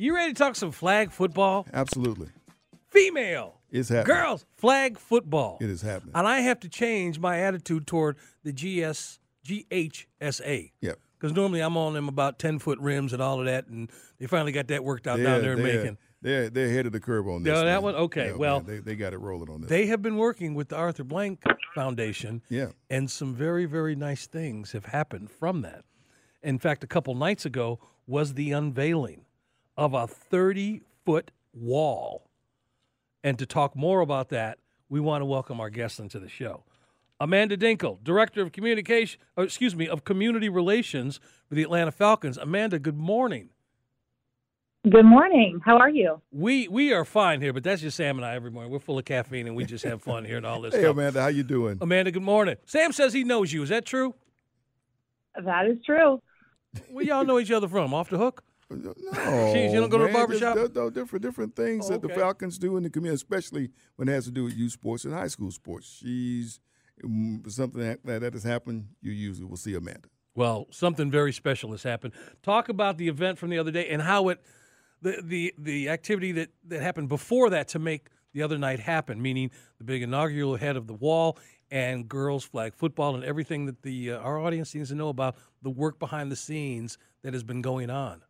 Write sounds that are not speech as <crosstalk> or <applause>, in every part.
You ready to talk some flag football? Absolutely. Female. It's happening. Girls, flag football. It is happening. And I have to change my attitude toward the GS GHSA. Yep. Because normally I'm on them about 10 foot rims and all of that, and they finally got that worked out They're, down there in Macon. They're, they're ahead of the curve on this. Yeah, that man. one? Okay, Yeah, well, man, they, they got it rolling on this. They have been working with the Arthur Blank Foundation. Yeah. And some very, very nice things have happened from that. In fact, a couple nights ago was the unveiling of a 30 foot wall. And to talk more about that, we want to welcome our guest into the show. Amanda Dinkel, Director of Communication, or excuse me, of Community Relations for the Atlanta Falcons. Amanda, good morning. Good morning. How are you? We we are fine here, but that's just Sam and I every morning. We're full of caffeine and we just have fun here and all this stuff. hey, stuff. Amanda, how you doing? Amanda, good morning. Sam says he knows you. Is that true? That is true. Where y'all know each other from? Off the hook? No, Jeez, you don't go to a man, barbershop? just- no, no, different different things Oh, that the. Falcons do in the community, especially when it has to do with youth sports and high school sports. She's mm, something that, that that has happened. You usually will see Amanda. Well, something very special has happened. Talk about the event from the other day and how it, the the the activity that that happened before that to make the other night happen. Meaning the big inaugural head of the wall and girls flag football and everything that the uh, our audience needs to know about the work behind the scenes that has been going on.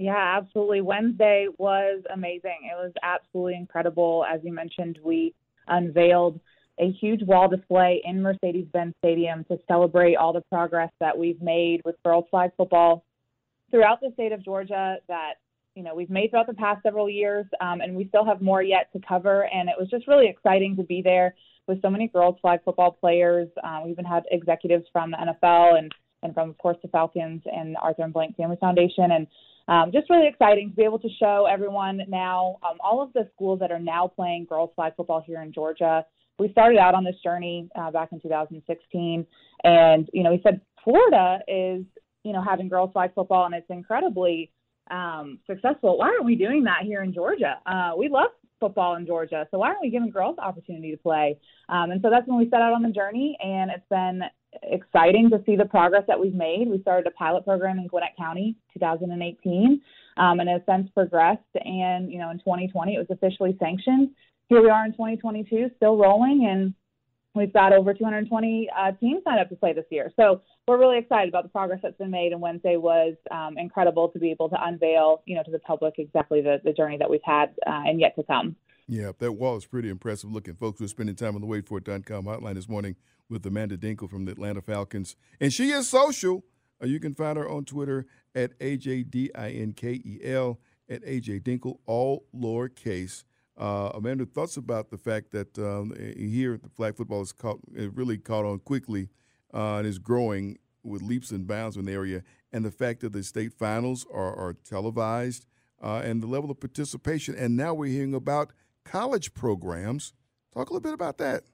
Yeah, absolutely. Wednesday was amazing. It was absolutely incredible. As you mentioned, we unveiled a huge wall display in Mercedes Benz Stadium to celebrate all the progress that we've made with girls flag football throughout the state of Georgia that you know we've made throughout the past several years, um, and we still have more yet to cover. And it was just really exciting to be there with so many girls flag football players. Um, we even had executives from the NFL and and from of course the Falcons and Arthur and Blank Family Foundation and um, just really exciting to be able to show everyone now um, all of the schools that are now playing girls flag football here in Georgia. We started out on this journey uh, back in 2016, and you know we said Florida is you know having girls flag football and it's incredibly um, successful. Why aren't we doing that here in Georgia? Uh, we love football in Georgia, so why aren't we giving girls the opportunity to play? Um, and so that's when we set out on the journey, and it's been exciting to see the progress that we've made. We started a pilot program in Gwinnett County 2018 um, and has since progressed. And, you know, in 2020, it was officially sanctioned. Here we are in 2022, still rolling, and we've got over 220 uh, teams signed up to play this year. So we're really excited about the progress that's been made. And Wednesday was um, incredible to be able to unveil, you know, to the public exactly the, the journey that we've had uh, and yet to come. Yeah, that wall is pretty impressive looking. Folks, we're spending time on the waitfor.com hotline this morning with Amanda Dinkel from the Atlanta Falcons. And she is social. Uh, you can find her on Twitter at A-J-D-I-N-K-E-L, at A-J Dinkel, all lowercase. Uh, Amanda, thoughts about the fact that um, here the flag football is caught, it really caught on quickly uh, and is growing with leaps and bounds in the area, and the fact that the state finals are, are televised uh, and the level of participation. And now we're hearing about college programs. Talk a little bit about that.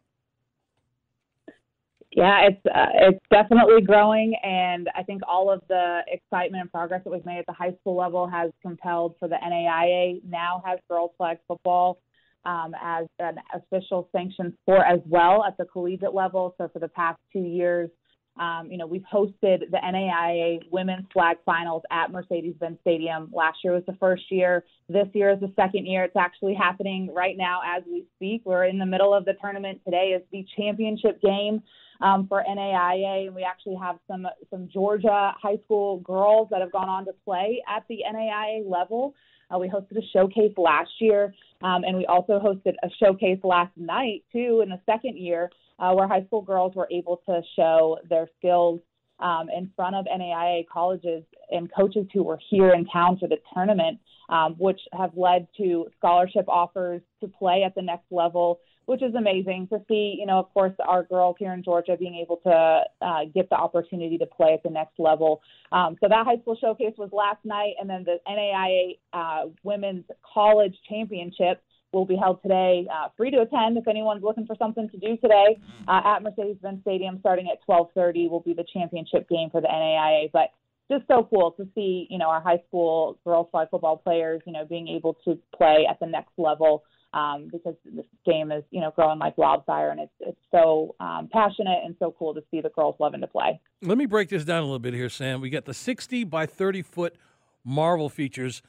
Yeah, it's uh, it's definitely growing, and I think all of the excitement and progress that we've made at the high school level has compelled for the NAIA now has girls flag football um, as an official sanctioned sport as well at the collegiate level. So for the past two years, um, you know, we've hosted the NAIA women's flag finals at Mercedes-Benz Stadium. Last year was the first year. This year is the second year. It's actually happening right now as we speak. We're in the middle of the tournament. Today is the championship game um, for NAIA, and we actually have some some Georgia high school girls that have gone on to play at the NAIA level. Uh, we hosted a showcase last year, um, and we also hosted a showcase last night too in the second year, uh, where high school girls were able to show their skills um, in front of NAIA colleges and coaches who were here in town for the tournament, um, which have led to scholarship offers to play at the next level which is amazing to see. You know, of course, our girls here in Georgia being able to uh, get the opportunity to play at the next level. Um, so that high school showcase was last night, and then the NAIA uh, Women's College Championship will be held today, uh, free to attend if anyone's looking for something to do today uh, at Mercedes-Benz Stadium, starting at 12:30. Will be the championship game for the NAIA, but just so cool to see, you know, our high school girls flag football players, you know, being able to play at the next level um, because this game is, you know, growing like wildfire, and it's it's so um, passionate and so cool to see the girls loving to play. Let me break this down a little bit here, Sam. We got the 60 by 30 foot Marvel features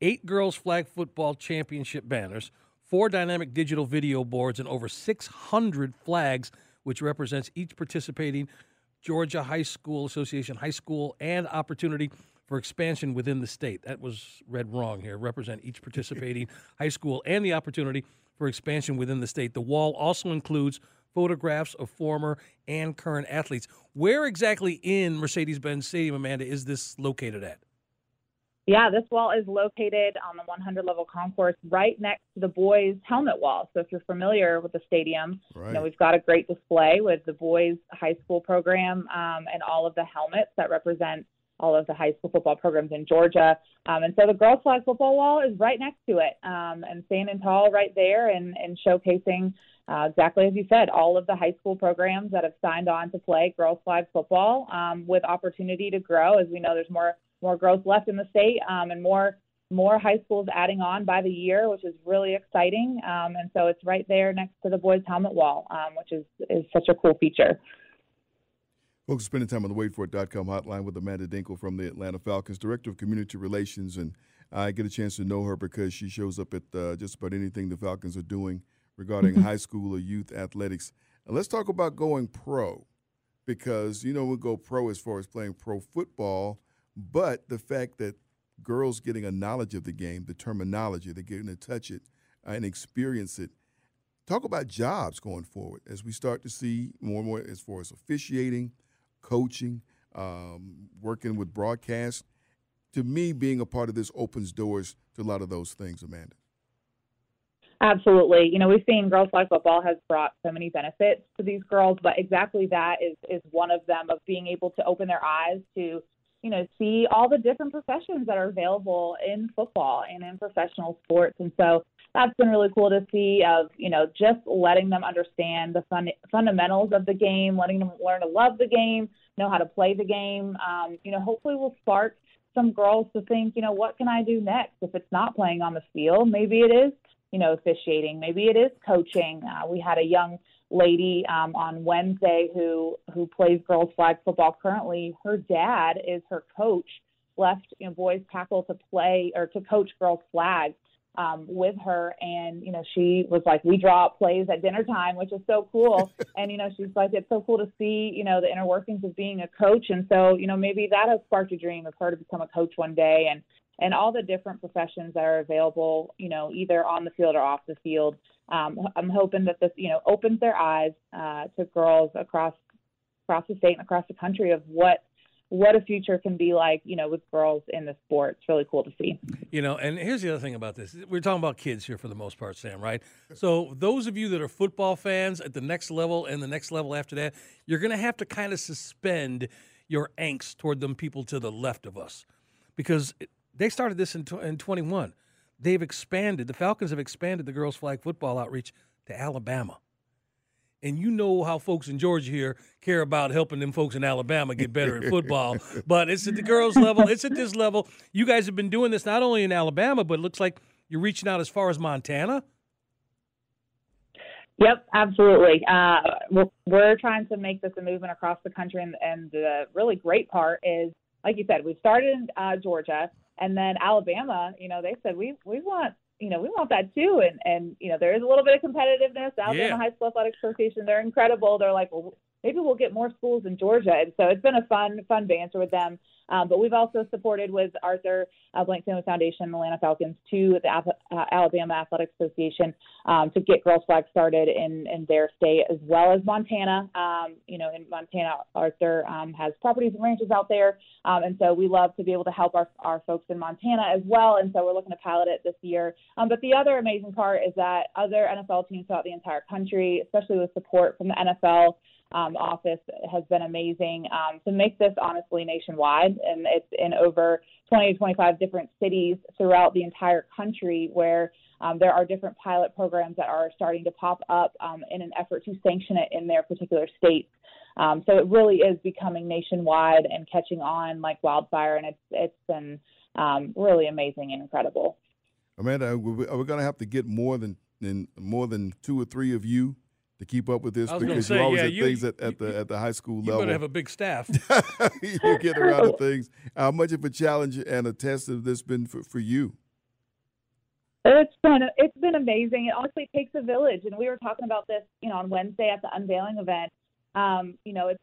eight girls flag football championship banners, four dynamic digital video boards, and over 600 flags, which represents each participating Georgia High School Association high school and opportunity for expansion within the state. That was read wrong here. Represent each participating <laughs> high school and the opportunity for expansion within the state. The wall also includes photographs of former and current athletes. Where exactly in Mercedes Benz Stadium, Amanda, is this located at? Yeah, this wall is located on the 100 level concourse right next to the boys' helmet wall. So if you're familiar with the stadium, right. you know we've got a great display with the boys' high school program um, and all of the helmets that represent all of the high school football programs in Georgia. Um, and so the girls' flag football wall is right next to it um, and standing tall right there and, and showcasing uh, exactly as you said, all of the high school programs that have signed on to play girls flag football um, with opportunity to grow. As we know, there's more more growth left in the state um, and more more high schools adding on by the year, which is really exciting. Um, and so it's right there next to the boys' helmet wall, um, which is is such a cool feature. Folks, spending time on the waitforit.com hotline with Amanda Dinkel from the Atlanta Falcons, Director of Community Relations. And I get a chance to know her because she shows up at uh, just about anything the Falcons are doing regarding <laughs> high school or youth athletics. And let's talk about going pro because, you know, we go pro as far as playing pro football, but the fact that girls getting a knowledge of the game, the terminology, they're getting to touch it and experience it. Talk about jobs going forward as we start to see more and more as far as officiating, coaching, um, working with broadcast. To me, being a part of this opens doors to a lot of those things, Amanda. Absolutely. You know, we've seen girls flag football has brought so many benefits to these girls, but exactly that is is one of them of being able to open their eyes to, you know, see all the different professions that are available in football and in professional sports. And so that's been really cool to see of, you know, just letting them understand the fun, fundamentals of the game, letting them learn to love the game, know how to play the game. Um, you know, hopefully will spark some girls to think, you know, what can I do next? If it's not playing on the field, maybe it is you know, officiating. Maybe it is coaching. Uh, we had a young lady um, on Wednesday who who plays girls flag football currently. Her dad is her coach. Left you know boys tackle to play or to coach girls flag um, with her, and you know she was like, we draw up plays at dinner time, which is so cool. <laughs> and you know she's like, it's so cool to see you know the inner workings of being a coach, and so you know maybe that has sparked a dream of her to become a coach one day, and and all the different professions that are available, you know, either on the field or off the field. Um, I'm hoping that this, you know, opens their eyes uh, to girls across across the state and across the country of what what a future can be like, you know, with girls in the sport. It's really cool to see. You know, and here's the other thing about this. We're talking about kids here for the most part, Sam, right? So those of you that are football fans at the next level and the next level after that, you're going to have to kind of suspend your angst toward them people to the left of us because they started this in, in 21. They've expanded, the Falcons have expanded the girls' flag football outreach to Alabama. And you know how folks in Georgia here care about helping them folks in Alabama get better at football. <laughs> but it's at the girls' level, it's at this level. You guys have been doing this not only in Alabama, but it looks like you're reaching out as far as Montana. Yep, absolutely. Uh, we're, we're, trying to make this a movement across the country, and, and, the really great part is, like you said, we started in uh, Georgia. And then Alabama, you know, they said we we want you know we want that too, and and you know there is a little bit of competitiveness. Alabama yeah. High School Athletic Association, they're incredible. They're like, well, maybe we'll get more schools in Georgia, and so it's been a fun fun banter with them. Um, but we've also supported with Arthur uh, Blank Family Foundation, Atlanta Falcons, to the uh, Alabama Athletic Association um, to get girls flag started in, in their state, as well as Montana. Um, you know, in Montana, Arthur um, has properties and ranches out there, um, and so we love to be able to help our, our folks in Montana as well. And so we're looking to pilot it this year. Um, but the other amazing part is that other NFL teams throughout the entire country, especially with support from the NFL um, office has been amazing um, to make this honestly nationwide. And it's in over 20 to 25 different cities throughout the entire country where um, there are different pilot programs that are starting to pop up um, in an effort to sanction it in their particular states. Um, so it really is becoming nationwide and catching on like wildfire, and it's it's been um, really amazing and incredible. Amanda, are we going to have to get more than, than more than two or three of you to keep up with this I was gonna because say, you're always yeah, at you- things at, at you- the at the high school level. You level. better have a big staff. <laughs> you get around to things. How much of a challenge and a test has this been for, for you? It's been it's been amazing. It honestly takes a village, and we were talking about this, you know, on Wednesday at the unveiling event. Um, you know, it's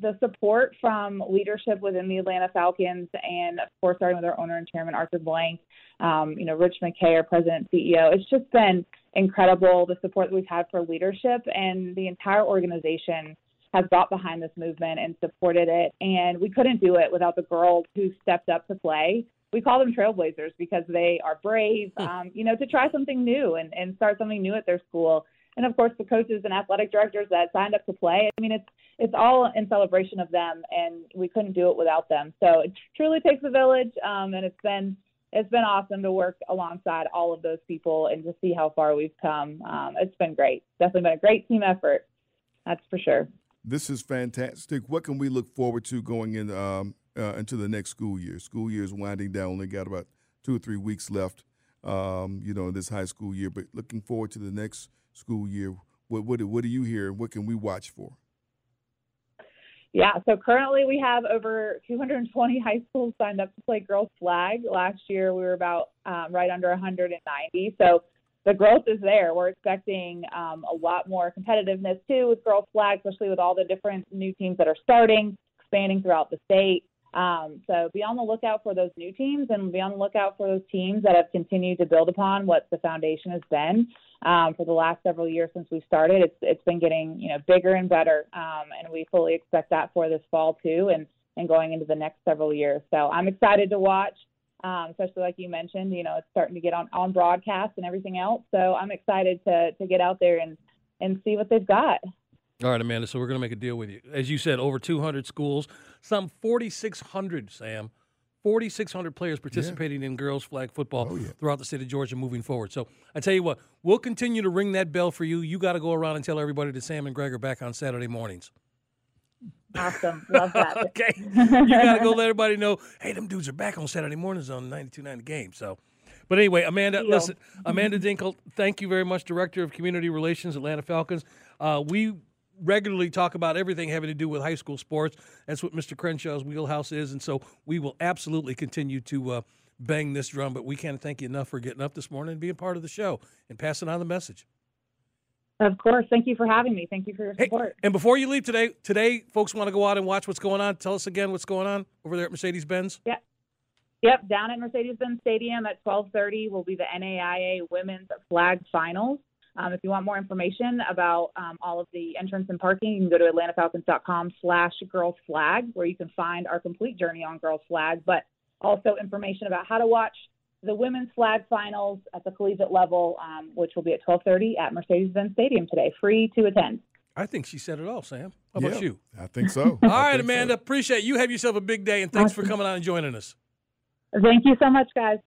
the support from leadership within the Atlanta Falcons, and of course, starting with our owner and chairman Arthur Blank. Um, you know, Rich McKay, our president and CEO. It's just been incredible the support that we've had for leadership, and the entire organization has got behind this movement and supported it. And we couldn't do it without the girls who stepped up to play we call them trailblazers because they are brave, um, you know, to try something new and, and start something new at their school. And of course, the coaches and athletic directors that signed up to play. I mean, it's it's all in celebration of them, and we couldn't do it without them. So it truly takes a village, um, and it's been it's been awesome to work alongside all of those people and to see how far we've come. Um, it's been great. Definitely been a great team effort. That's for sure. This is fantastic. What can we look forward to going in um, uh, into the next school year? School year is winding down. Only got about two or three weeks left. Um, you know, this high school year. But looking forward to the next school year. What what, what do you hear? What can we watch for? Yeah, so currently we have over 220 <laughs> high schools signed up to play girls flag. Last year we were about um, right under 190. So the growth is there. We're expecting um, a lot more competitiveness too with girls flag, especially with all the different new teams that are starting, expanding throughout the state. Um, so be on the lookout for those new teams and be on the lookout for those teams that have continued to build upon what the foundation has been um, for the last several years since we started. It's it's been getting you know bigger and better, um, and we fully expect that for this fall too, and and going into the next several years. So I'm excited to watch. Um, especially like you mentioned, you know, it's starting to get on, on broadcast and everything else. So I'm excited to to get out there and and see what they've got. All right, Amanda. So we're going to make a deal with you. As you said, over 200 schools, some 4,600, Sam, 4,600 players participating in girls flag football Oh, yeah. throughout the state of Georgia moving forward. So I tell you what, we'll continue to ring that bell for you. You got to go around and tell everybody that Sam and Greg are back on Saturday mornings. Awesome, love that. <laughs> okay. You got to go let everybody know, hey, them dudes are back on Saturday mornings on 92.9 Game. So, but anyway, Amanda, Deal. listen, Amanda Dinkel, thank you very much, Director of Community Relations, Atlanta Falcons. Uh, we regularly talk about everything having to do with high school sports. That's what Mr. Crenshaw's wheelhouse is, and so we will absolutely continue to uh, bang this drum. But we can't thank you enough for getting up this morning and being part of the show and passing on the message. Of course, thank you for having me. Thank you for your Hey, support. and before you leave today, today folks want to go out and watch what's going on. Tell us again what's going on over there at Mercedes Benz. Yep. Yep, down at Mercedes-Benz Stadium at 12:30 will be the NAIA Women's Flag Finals. Um, if you want more information about um, all of the entrance and parking, you can go to atlantafalcons.com slash girls flag, where you can find our complete journey on girls flag, but also information about how to watch the women's flag finals at the collegiate level, um, which will be at 12:30 at Mercedes-Benz Stadium today, free to attend. I think she said it all, Sam. How about Yeah, you? I think so. <laughs> all right, I right, think so. Amanda. Appreciate it. you. Have yourself a big day, and thanks for coming on and joining us. Thank you so much, guys.